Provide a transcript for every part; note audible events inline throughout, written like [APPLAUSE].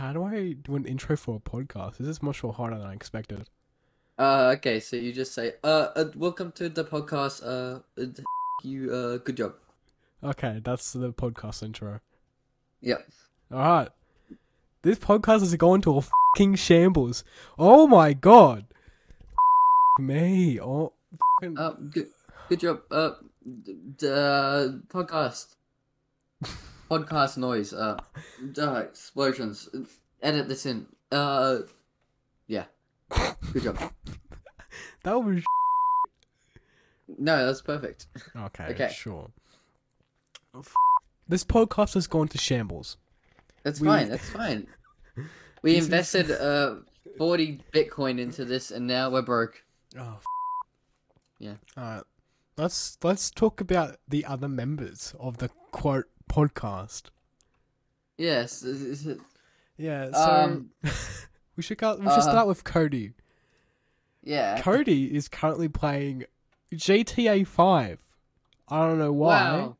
How do I do an intro for a podcast? This is much more harder than I expected. Uh, okay, so you just say, uh, uh welcome to the podcast. Uh, uh, you, uh, good job. Okay, that's the podcast intro. Yep. All right. This podcast is going to a fucking shambles. Oh my god. Me. Oh. fucking- Uh, good, good job. Uh, d- d- uh podcast. [LAUGHS] podcast noise. Uh, uh, explosions. Edit this in. Uh, yeah. Good job. [LAUGHS] that was. No, that's perfect. [LAUGHS] Okay, Okay. sure. This podcast has gone to shambles. That's We- fine. That's fine. [LAUGHS] We invested uh forty Bitcoin into this, and now we're broke. Oh. f- Yeah. Alright. Let's let's talk about the other members of the quote podcast. Yes. is- is it- Yeah, so Um, [LAUGHS] we should go, we should uh, start with Cody. Yeah. Cody is currently playing GTA 5. I don't know why. Wow.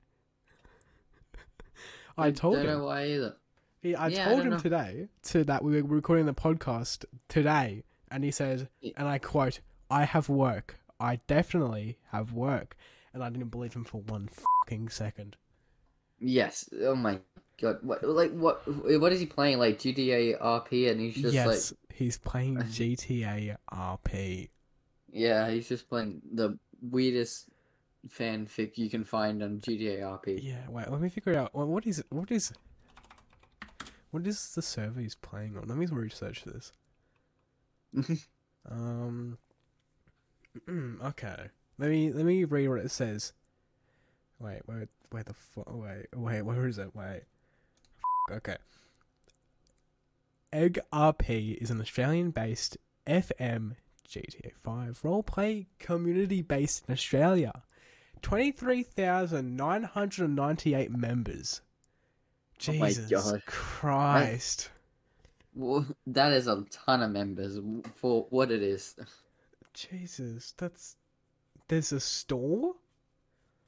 I told don't him. know why either. He, I Yeah, told don't him know. today to that we were recording the podcast today, and he says, Yeah. and I quote, "I have work. I definitely have work," and I didn't believe him for one fucking second. Yes. Oh my god. What? Like what? What is he playing? Like GTA RP, and he's just yes, like, he's playing GTA RP. yeah, he's just playing the weirdest fanfic you can find on GTA RP. Yeah, wait, let me figure out what, what is what is what is the server he's playing on? Let me research this. [LAUGHS] Um. [CLEARS THROAT] okay. Let me let me read what it says. Wait, where where the fu- wait wait where is it? Wait. Okay. Egg RP is an Australian-based FM GTA 5 roleplay community based in Australia. 23,998 members. Oh my Jesus God. Christ. Well, that is a ton of members for what it is. Jesus, that's there's a store.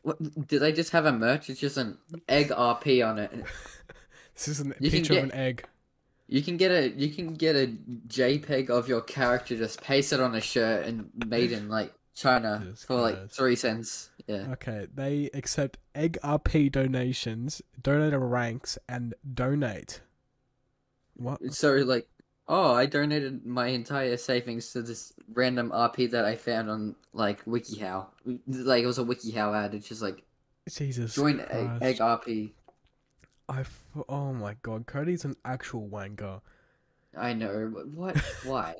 What? Do they just have a merch? It's just an egg RP on it. [LAUGHS] This is a You picture of an egg. You can get a you can get a JPEG of your character, just paste it on a shirt and made in like China Jesus for like Christ. three cents. Yeah. Okay, they accept egg RP donations, donator ranks, and donate. What? So like, oh, I donated my entire savings to this random RP that I found on like WikiHow. Like it was a WikiHow ad. It's just like Jesus. join egg, egg RP. I f- oh my god, Cody's an actual wanker. I know. but What? [LAUGHS] Why?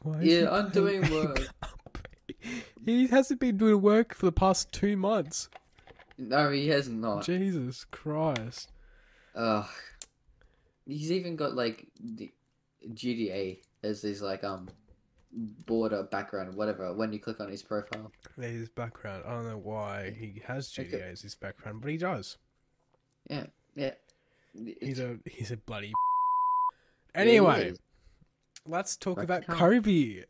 Why is Yeah, he I'm doing work. He hasn't been doing work for the past two months. No, he has not. Jesus Christ. Ugh. He's even got like the GTA as his like um border background, whatever. When you click on his profile, There's his background. I don't know why he has GTA Okay. as his background, but he does. yeah. Yeah. He's a he's a bloody. [LAUGHS] Anyway, let's talk about Kobe.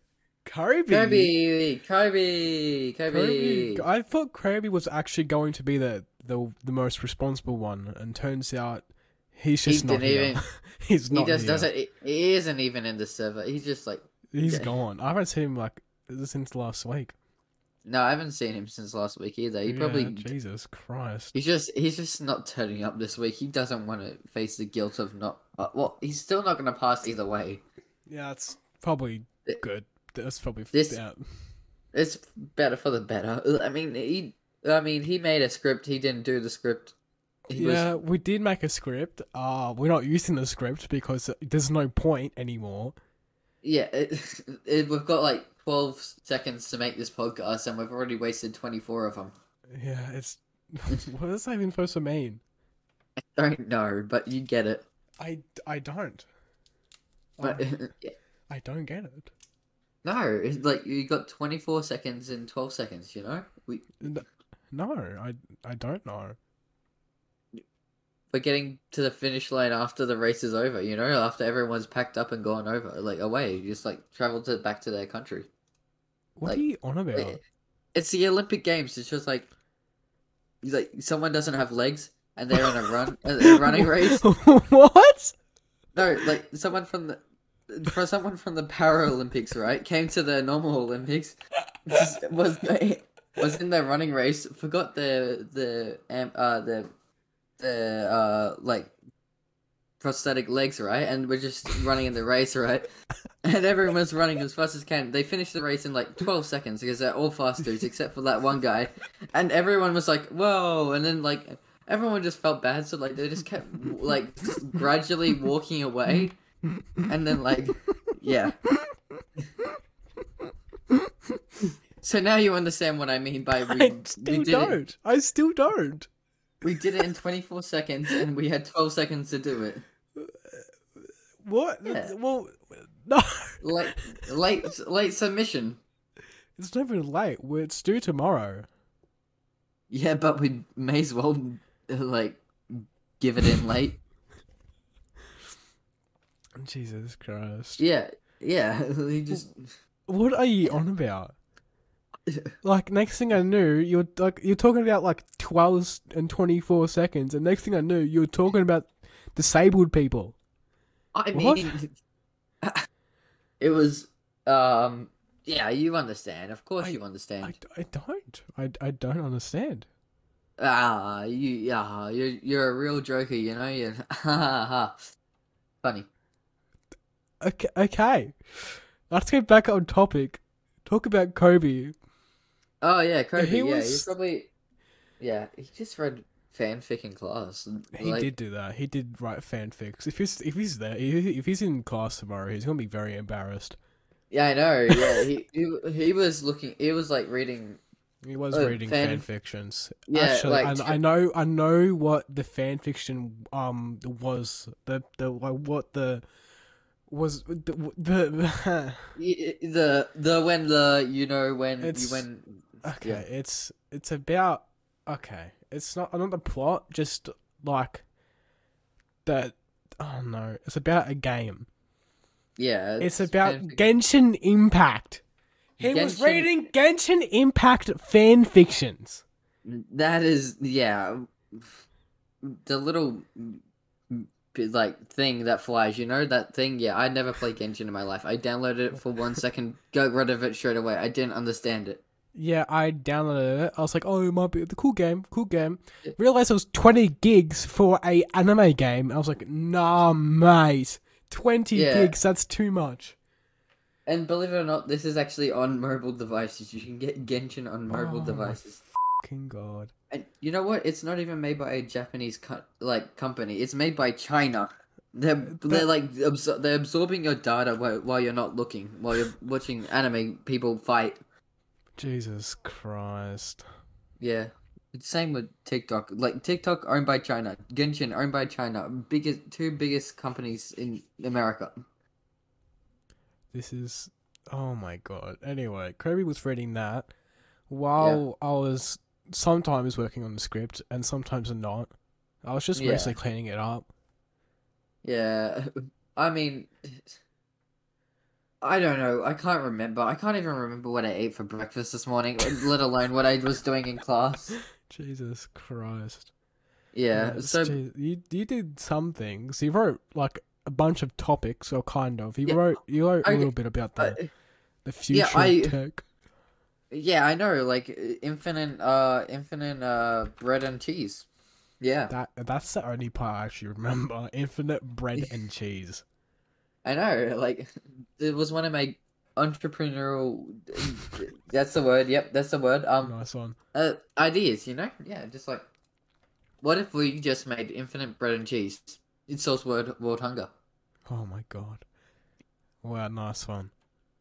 Kobe. Kobe, Kobe, Kobe. Kobe. I thought Kobe was actually going to be the the, the most responsible one, and turns out he's He just not didn't here. even- [LAUGHS] he's He not just here. doesn't. He, he isn't even in the server. He's just like He's Yeah. gone. I haven't seen him like since last week. no. I haven't seen him since last week either. He Yeah, probably. Jesus Christ. He's just he's just not turning up this week. He doesn't want to face the guilt of not. Uh, well, he's still not going to pass either way. Yeah, it's probably Th- good. That's probably This-. It's better for the better. I mean, he. I mean, he made a script. He didn't do the script. He was- Yeah, we did make a script. Uh, we're not using the script because there's no point anymore. yeah. It, [LAUGHS] it, we've got like twelve seconds to make this podcast, and we've already wasted twenty four of them. Yeah, it's [LAUGHS] [LAUGHS] what is that even supposed to mean? I don't know, but you get it. I, I don't. But I, I don't get it. no, it's like you got twenty four seconds and twelve seconds. You know, we No, I I don't know. We're getting to the finish line after the race is over. You know, after everyone's packed up and gone over, like away, just like travel to back to their country. What Like, are you on about? It- It's the Olympic Games. It's just like, like someone doesn't have legs and they're in a run, [LAUGHS] a running race. [LAUGHS] what? No, like someone from the for someone from the Paralympics, right, came to the normal Olympics, was was, was in the running race, forgot the the um, uh the the uh like prosthetic legs, right, and we're just running in the race, right, [LAUGHS] and everyone was running as fast as can. They finished the race in like twelve seconds because they're all fast dudes except for that one guy, and everyone was like, "Whoa!" and then like everyone just felt bad, so like they just kept like gradually walking away, and then like yeah. So now you understand what I mean by we, I still did don't. it. I still don't. We did it in 24 seconds, and we had 12 seconds to do it. What? Yeah. Well, no. Late, late, late submission. It's not even late. It's due tomorrow. Yeah, but we may as well like give it in late. [LAUGHS] Jesus Christ. Yeah, yeah. [LAUGHS] He just What are you on about? Like next thing I knew, you're like you're talking about like twelve and twenty four seconds, and next thing I knew, you were talking about disabled people. I What? mean, it was. Um. Yeah, you understand. Of course, I- you understand. I don't. I, I don't understand. Ah, you. Yeah, you're you're a real joker. You know. You. [LAUGHS] Funny. Okay, okay. Let's get back on topic. Talk about Kobe. Oh yeah, Kobe. He yeah, was- probably. Yeah, he just read fanfic in class. He like, did do that. He did write fanfics. If he's if he's there, if he's in class tomorrow, he's gonna be very embarrassed. Yeah, I know. Yeah, he [LAUGHS] he, he was looking. He was like reading. He was Uh, reading fan- fan fictions. Yeah, Actually, like- I, I know, I know what the fan fiction um was. The the like what the was the the. [LAUGHS] y- The the when the you know when It's- you when. Okay, Yeah. it's it's about okay. It's not not the plot, just like that. Oh no, it's about a game. Yeah, It's about fanfic. Genshin Impact. He was Genshin- reading Genshin Impact fan fictions. That is, yeah, the little like thing that flies. You know that thing? Yeah, I never played Genshin in my life. I downloaded it for one second, got rid of it straight away. I didn't understand it. Yeah, I downloaded it. I was like, oh, it might be the cool game, cool game. Realized it was 20 gigs for a anime game. I was like, nah, mate. 20 Yeah. gigs, that's too much. And believe it or not, this is actually on mobile devices. You can get Genshin on mobile Oh devices. Fucking god. And you know what? It's not even made by a Japanese co- like company. It's made by China. They're they're like absor- they're absorbing your data while, while you're not looking, while you're watching anime people fight. Jesus Christ. Yeah. It's same with TikTok. Like TikTok owned by China, Genshin owned by China. Biggest two biggest companies in America. This is. Oh my god. Anyway, Kobe was reading that while I was sometimes working on the script and sometimes not. I was just Yeah. mostly cleaning it up. Yeah. [LAUGHS] I mean I don't know. I can't remember. I can't even remember what I ate for breakfast this morning, let [LAUGHS] alone what I was doing in class. Jesus Christ. Yeah. So ju- you you did some things. You wrote like a bunch of topics, or kind of. You Yeah, wrote you wrote a little bit about the the future I- of tech. yeah, I know. Like infinite, uh, infinite, uh, bread and cheese. Yeah, That that's the only part I actually remember. [LAUGHS] Infinite bread and [LAUGHS] cheese. I know. Like it was one of my entrepreneurial. That's the word. Yep, that's the word. Um, Nice one. uh, ideas. You know. Yeah, just like, what if we just made infinite bread and cheese? It solves world world hunger. Oh my god. Wow, nice one.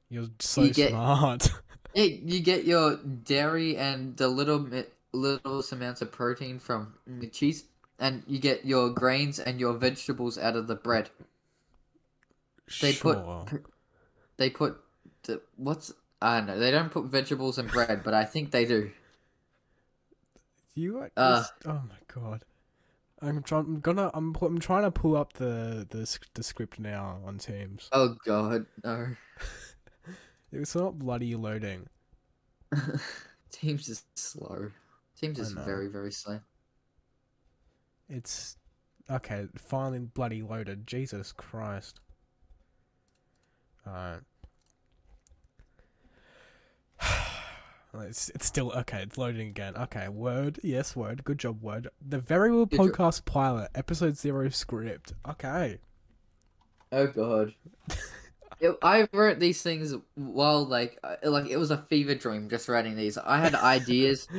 You're so You get- smart. [LAUGHS] You get your dairy and the little little amounts of protein from the cheese, and you get your grains and your vegetables out of the bread. They put- They put what's I don't know. They don't put vegetables in bread, but I think they do. You are Uh, just, oh my god. I'm trying. I'm gonna. I'm. I'm trying to pull up the the the script now on Teams. Oh god, no. [LAUGHS] It's not bloody loading. [LAUGHS] Teams is slow. Teams is very very slow. It's Okay, finally bloody loaded. Jesus Christ. Alright. It's, it's still okay. It's loading again. Okay, word. Yes, word. Good job, word. The Very Real Good job. Podcast pilot, episode zero script. Okay. Oh god. [LAUGHS] It- I wrote these things while like uh, like it was a fever dream just writing these. I had ideas. [LAUGHS]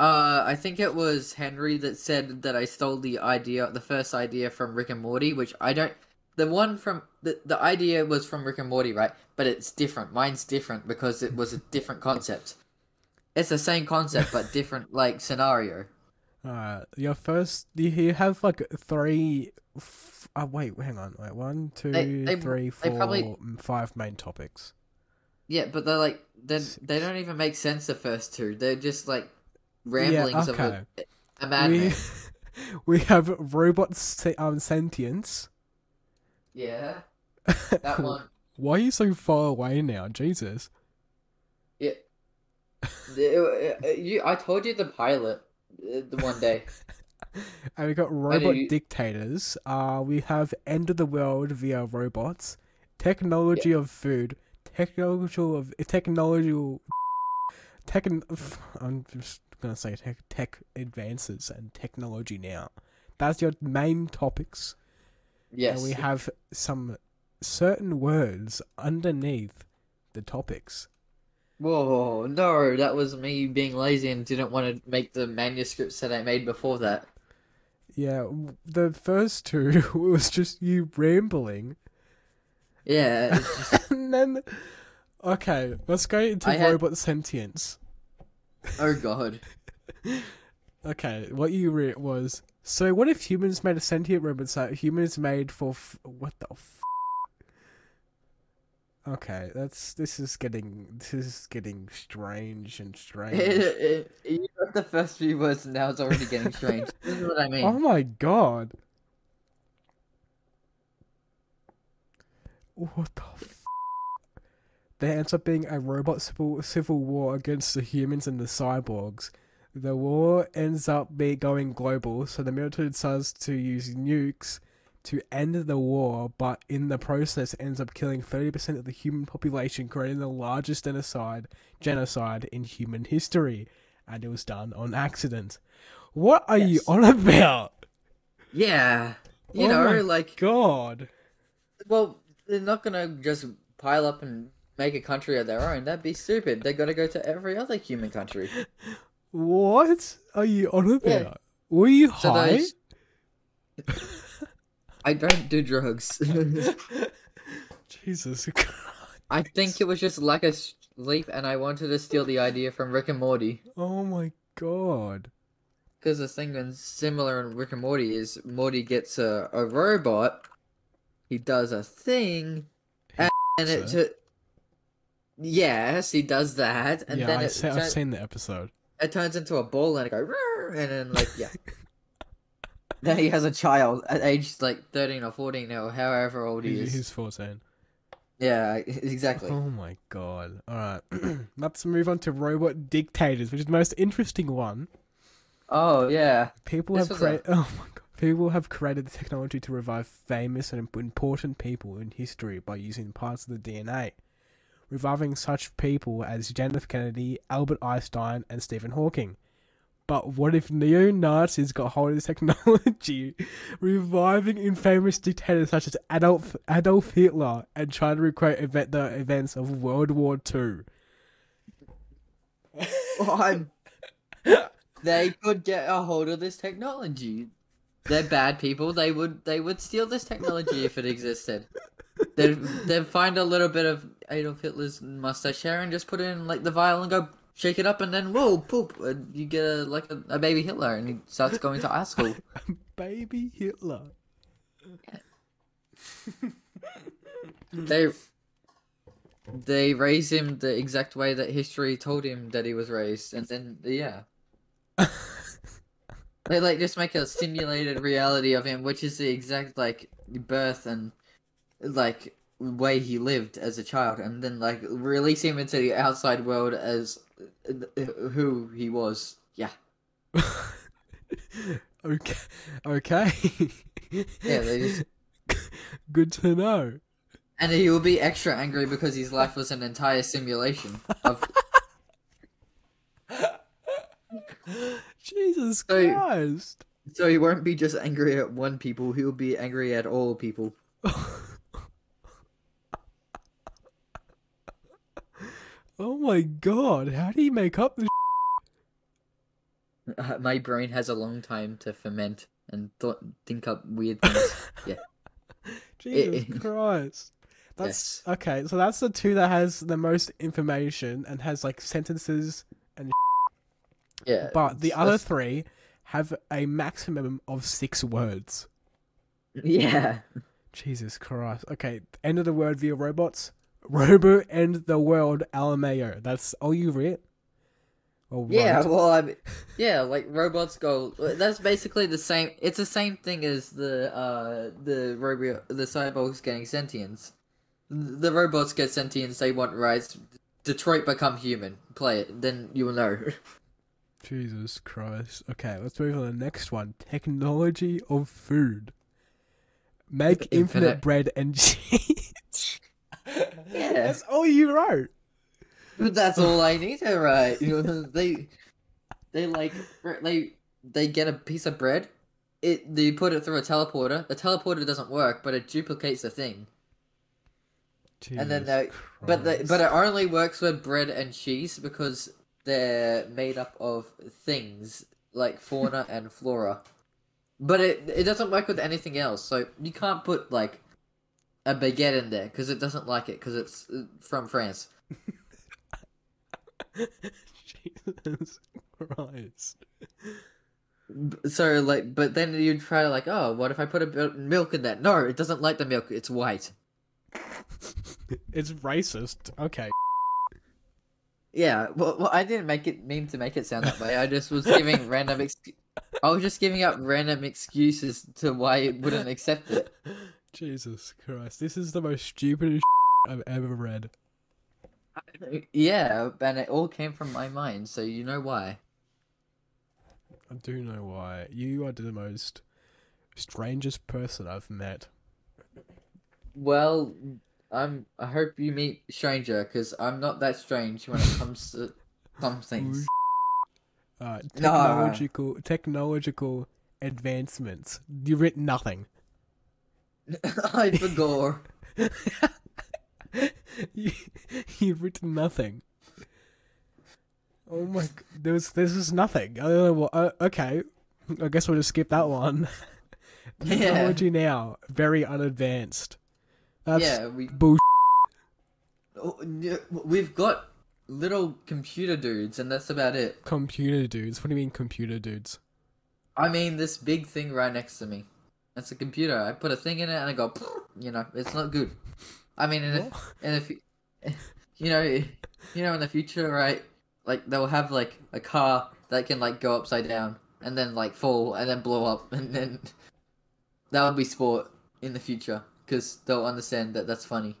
Uh, I think it was Henry that said that I stole the idea, the first idea from Rick and Morty, which I don't. The one from the the idea was from Rick and Morty, right? But it's different. Mine's different because it was a different concept. It's the same concept but [LAUGHS] different like scenario. Alright. Your first. You, you have like three. F- uh, wait, hang on. Wait, one, two, they- three, four, probably- five main topics. Yeah, but they're like they they don't even make sense. The first two, they're just like ramblings of okay. a, a madman. We, [LAUGHS] we have robot se- um, sentience. Yeah, that [LAUGHS] one. Why are you so far away now? Jesus. Yeah, uh, uh, you. I told you the pilot uh, the one day. [LAUGHS] And we got robot you- dictators. Uh, we have end of the world via robots, technology of food, technology of technological, tech. I'm just gonna say tech, tech advances and technology now. That's your main topics. Yes. And we have some certain words underneath the topics. Whoa, no, that was me being lazy and didn't want to make the manuscripts that I made before that. Yeah, the first two [LAUGHS] was just you rambling. Yeah, [LAUGHS] just, and then okay let's go into I had- robot sentience oh god. [LAUGHS] okay what you read was so what if humans made a sentient robot so humans made for f- what the f- okay that's this is getting this is getting strange and [LAUGHS] strange you got the first few words and now it's already getting strange. This is what I mean. oh my god what the f- there ends up being a robot civil, civil war against the humans and the cyborgs. The war ends up be going global, so the military decides to use nukes to end the war, but in the process ends up killing 30% of the human population, creating the largest genocide genocide in human history. And it was done on accident. What are you Yes. on about? Yeah. You Oh know, like God. Well, they're not gonna just pile up and make a country of their own. That'd be stupid. They're gonna go to every other human country. What are you on about? Yeah. Were you So high? those- I don't do drugs. [LAUGHS] Jesus Christ. I think it was just lack of sleep, and I wanted to steal the idea from Rick and Morty. Oh my god. Because the thing that's similar in Rick and Morty is Morty gets a, a robot, he does a thing, and, and it. Yes, he does that, and yeah, then I it, se- I've seen the episode. It turns into a ball and it goes, and then like yeah. [LAUGHS] then he has a child at age like thirteen or fourteen or however old he He's, is. he's 14. Yeah, exactly. Oh my god. Alright. [CLEARS THROAT] Let's move on to robot dictators, which is the most interesting one. Oh yeah. People This have was a- created. [LAUGHS] Oh my god. People have created the technology to revive famous and important people in history by using parts of the DNA, reviving such people as John F. Kennedy, Albert Einstein, and Stephen Hawking. But what if neo Nazis got hold of this technology, [LAUGHS] reviving infamous dictators such as Adolf Adolf Hitler and trying to recreate event, the events of World War Two? Well, [LAUGHS] I'm- they could get a hold of this technology. They're bad people. They would they would steal this technology if it existed. They'd they'd find a little bit of Adolf Hitler's mustache hair and just put it in like the vial and go shake it up and then whoa poop and you get a like a, a baby Hitler and he starts going to art school. [LAUGHS] Baby Hitler. [LAUGHS] They they raise him the exact way that history told him that he was raised, and then yeah. [LAUGHS] They like just make a simulated reality of him, which is the exact like birth and like way he lived as a child, and then like release him into the outside world as who he was. Yeah. [LAUGHS] Okay. Okay. Yeah, they just [LAUGHS] Good to know. and he will be extra angry because his life was an entire simulation of [LAUGHS] Jesus So- Christ. so he won't be just angry at one people, he'll be angry at all people. Oh my god, how do you make up this? Uh, [LAUGHS] my brain has a long time to ferment and th- think up weird things. [LAUGHS] Jesus it- [LAUGHS] Christ. That's okay. So that's the two that has the most information and has like sentences, and. yeah, but the other that's- three have a maximum of six words. yeah, Jesus Christ. Okay, end of the word via robots. Robo end the world Alameo. That's all you read. Yeah. wrote? Well, I mean, yeah, like robots go. That's basically the same. It's the same thing as the uh the robot the cyborgs getting sentience. The robots get sentience. They want rights. Detroit become human. Play it, then you will know. [LAUGHS] Jesus Christ. Okay, let's move on to the next one. Technology of food. Make infinite, Infinite. bread and [LAUGHS] cheese. Yeah. That's all you wrote. But that's all I need to write. You know, [LAUGHS] they, they like they they get a piece of bread. It they put it through a teleporter. The teleporter doesn't work, but it duplicates the thing. Jesus And then they- But the, Christ. but it only works with bread and cheese because they're made up of things like fauna and flora. But it it doesn't work with anything else. So you can't put like a baguette in there because it doesn't like it because it's uh, from France. Jesus Christ. So like, but then you try to like, oh, what if I put a bit milk in that? No, it doesn't like the milk. It's white. [LAUGHS] It's racist. Okay. Yeah, well, well, I didn't make it mean to make it sound that way. I just was giving [LAUGHS] random. Ex- I was just giving up random excuses to why it wouldn't accept it. Jesus Christ. This is the most stupidest [LAUGHS] I've ever read. Yeah, and it all came from my mind, so you know why. I do know why. You are the most strangest person I've met. Well, I'm. I hope you meet stranger, because I'm not that strange when it comes to [LAUGHS] some things. Uh, No. technological technological advancements. You written nothing. [LAUGHS] I [LAUGHS] you, you've written nothing. Oh my! g- There was this is nothing. Know what. Uh, okay, I guess we'll just skip that one. [LAUGHS] Yeah. Technology now very unadvanced. That's yeah, we bull. oh, we've got little computer dudes, and that's about it. Computer dudes. What do you mean, computer dudes? I mean, this big thing right next to me. That's a computer. I put a thing in it, and I go, you know, it's not good. I mean, in the, [LAUGHS] you know, you know, in the future, right? Like they'll have like a car that can like go upside down and then like fall and then blow up, and then [LAUGHS] that would be sport in the future because they'll understand that that's funny.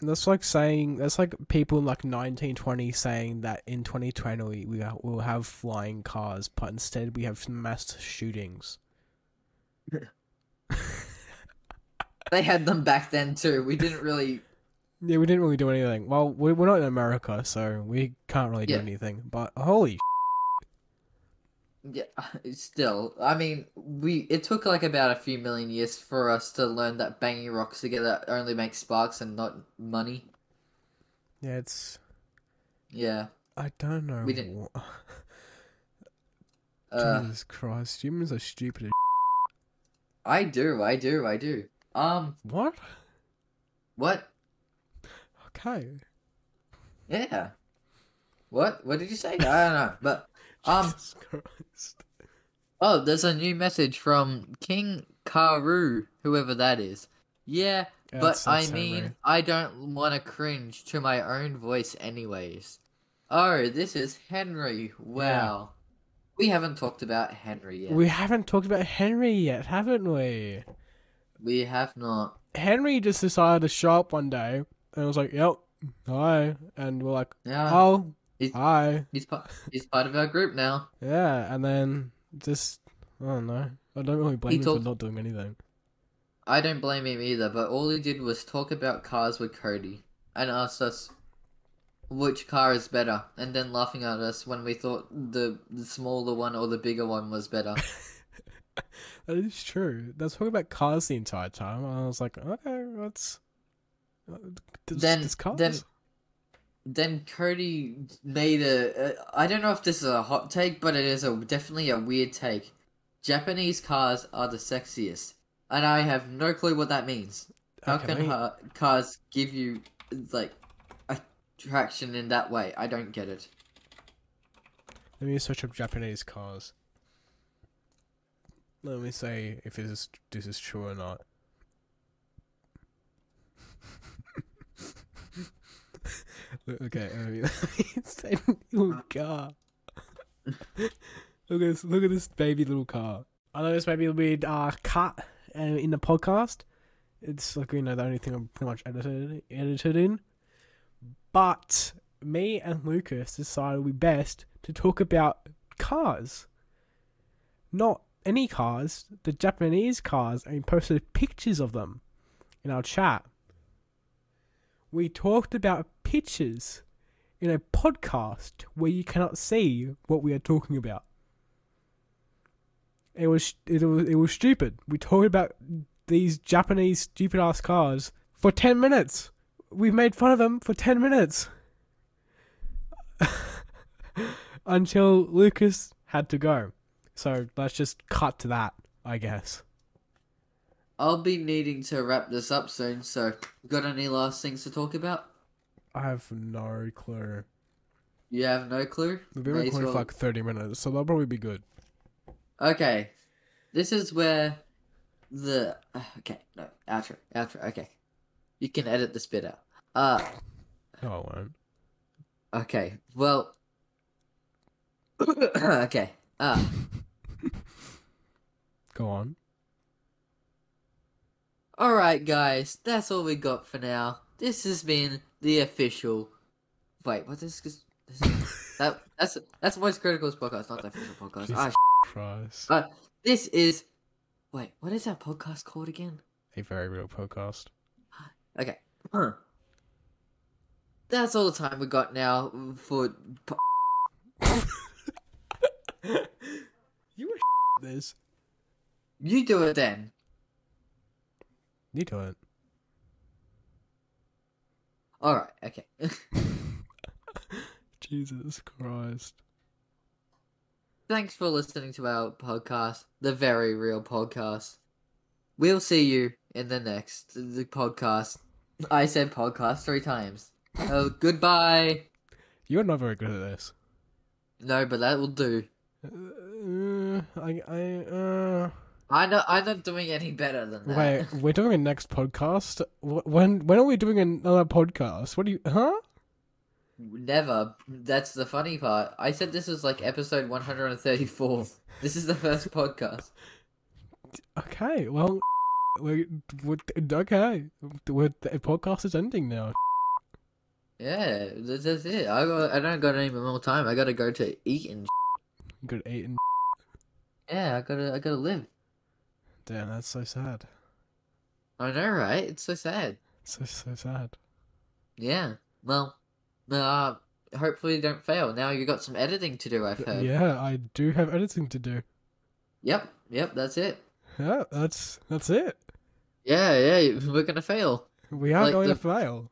That's like saying that's like people in like 1920 saying that in 2020 we will have flying cars, but instead we have mass shootings. [LAUGHS] They had them back then too. We didn't really. Yeah, we didn't really do anything. Well, we- we're not in America, so we can't really do Yeah. anything. But holy, Yeah, [LAUGHS] still. I mean, we it took like about a few million years for us to learn that banging rocks together only makes sparks and not money. yeah, it's Yeah. I don't know. We didn't- wha- [LAUGHS] Uh, Jesus Christ, humans are stupid. As I do, I do, I do. Um, what? what? Okay. Yeah. What? What did you say? I don't know. But [LAUGHS] um, Jesus Christ. oh, there's a new message from King Karu, whoever that is. Yeah, Yeah, but I mean. I don't want to cringe to my own voice, anyways. Oh, this is Henry. Wow. We haven't talked about Henry yet. we haven't talked about Henry yet, haven't we? We have not. Henry just decided to show up one day and I was like, "Yep, hi," and we're like, Yeah, "Oh, he's hi." he's part he's part of our group now. Yeah, and then just I don't know. I don't really blame him told- for not doing anything. I don't blame him either, but all he did was talk about cars with Cody and asked us which car is better, and then laughing at us when we thought the, the smaller one or the bigger one was better. [LAUGHS] That is true. They were talking about cars the entire time. and I was like, okay, that's. uh, Then- cars. then- then Cody made a. I don't know if this is a hot take, but it is a definitely a weird take. Japanese cars are the sexiest, and I have no clue what that means. How Okay, can cars give you like attraction in that way? I don't get it. Let me search up Japanese cars. Let me say if this is this is true or not. [LAUGHS] okay, let me, [LAUGHS] let me say little car. look at this! Look at this baby little car. I know this may be a weird uh, cut uh, in the podcast. It's like you know the only thing I'm pretty much edited edited in. But me and Lucas decided we best to talk about cars. Not any cars, the Japanese cars, and we posted pictures of them in our chat. We talked about pictures in a podcast where you cannot see what we are talking about. It was it was it was stupid. We talked about these Japanese stupid ass cars for ten minutes. We made fun of them for ten minutes [LAUGHS] until Lucas had to go. So let's just cut to that, I guess. I'll be needing to wrap this up soon. So, got any last things to talk about? I have no clue. You have no clue. We've been recording for like thirty minutes, so that'll probably be good. Okay, this is where the [SIGHS] okay no outro outro. Okay, you can edit this bit out. Uh No, I won't. okay. Well, [COUGHS] okay. Uh Go on. all right, guys. That's all we got for now. This has been the official. Wait, what is this? this is, that that's that's MoistCr1TiKaL's podcast, not the official podcast. Jesus. Ah, Christ. Uh, this is. Wait, what is that podcast called again? A very real podcast. Okay. Huh. That's all the time we got now for. [LAUGHS] you were [LAUGHS] this. You do it then. You do it. Alright, okay. [LAUGHS] Jesus Christ. Thanks for listening to our podcast, the Very Real Podcast. We'll see you in the next the podcast. I said podcast three times. Oh, goodbye. You're not very good at this. No, but that will do. Uh, I, I, uh... I know, I'm not doing any better than that. Wait, we're doing a next podcast? When when are we doing another podcast? What do you... Huh? Never. That's the funny part. I said this was like episode 134. This is the first podcast. [LAUGHS] Okay, well... We're, we're, okay. We're, the podcast is ending now. Yeah, that's, that's it. I got, I don't got any more time. I gotta go to eat and to eight and... yeah. I gotta I gotta live. Damn, that's so sad. I know, right? It's so sad. So, so sad. Yeah. Well, uh, hopefully you don't fail. Now you got some editing to do. I've heard. Yeah, I do have editing to do. Yep. Yep. That's it. Yeah, that's that's it. Yeah. Yeah. We're gonna fail. We are Like going the- to fail.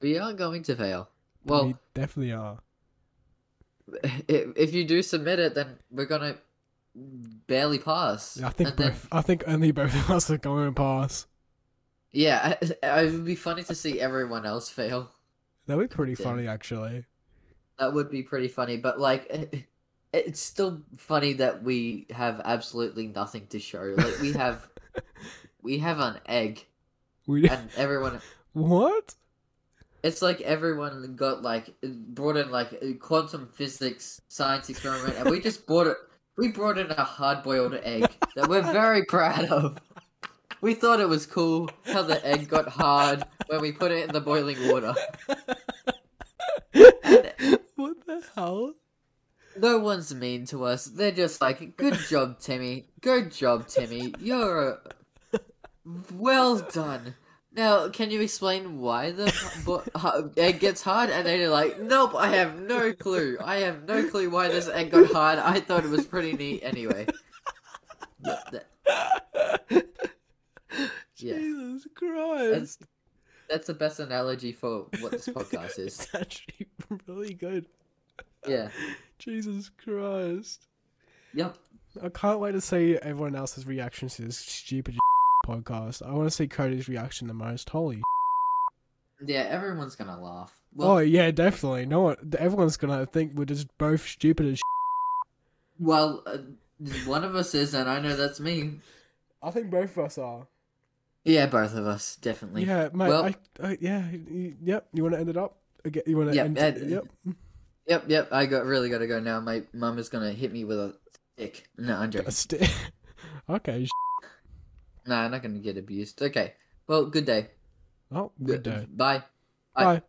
We are going to fail. Well, we definitely are. [LAUGHS] if, if you do submit it, then we're gonna barely pass. I think And then- both. I think only both of us are going to pass. Yeah, I- it would be funny to see everyone else fail. That'd be pretty Yeah. funny, actually. That would be pretty funny, but like, [LAUGHS] it's still funny that we have absolutely nothing to show. Like we have, [LAUGHS] we have an egg, We and everyone. [LAUGHS] what? It's like everyone got like brought in like a quantum physics science experiment, and we just [LAUGHS] brought it. We brought in a hard-boiled egg that we're very proud of. We thought it was cool how the egg got hard when we put it in the boiling water. what the hell? No one's mean to us. They're just like, good job, Timmy. Good job, Timmy. You're a... well done. Now, can you explain why the bo- ha- egg gets hard? And then you're like, nope, I have no clue. I have no clue why this egg got hard. I thought it was pretty neat anyway. Yeah. Jesus Christ. that's, that's the best analogy for what this podcast is. It's actually really good. Yeah. [LAUGHS] Jesus Christ. Yep. I can't wait to see everyone else's reactions to this stupid [LAUGHS] podcast. I want to see Cody's reaction the most. Holy. [LAUGHS] Yeah, everyone's gonna laugh. Well, oh yeah, definitely. No one. Everyone's gonna think we're just both stupid as. well, uh, one of us is, and I know that's me. I think both of us are. Yeah, both of us, definitely. Yeah, mate. Well- I, I, yeah, y- yep. You want to end it up? You want to Yeah, end? uh, yep. Yep, yep. I got really gotta go now. My mum is gonna hit me with a stick. No, I'm joking. A stick. [LAUGHS] okay. sh- Nah, I'm not gonna get abused. Okay. Well, good day. Oh, good day. Bye. Bye. Bye.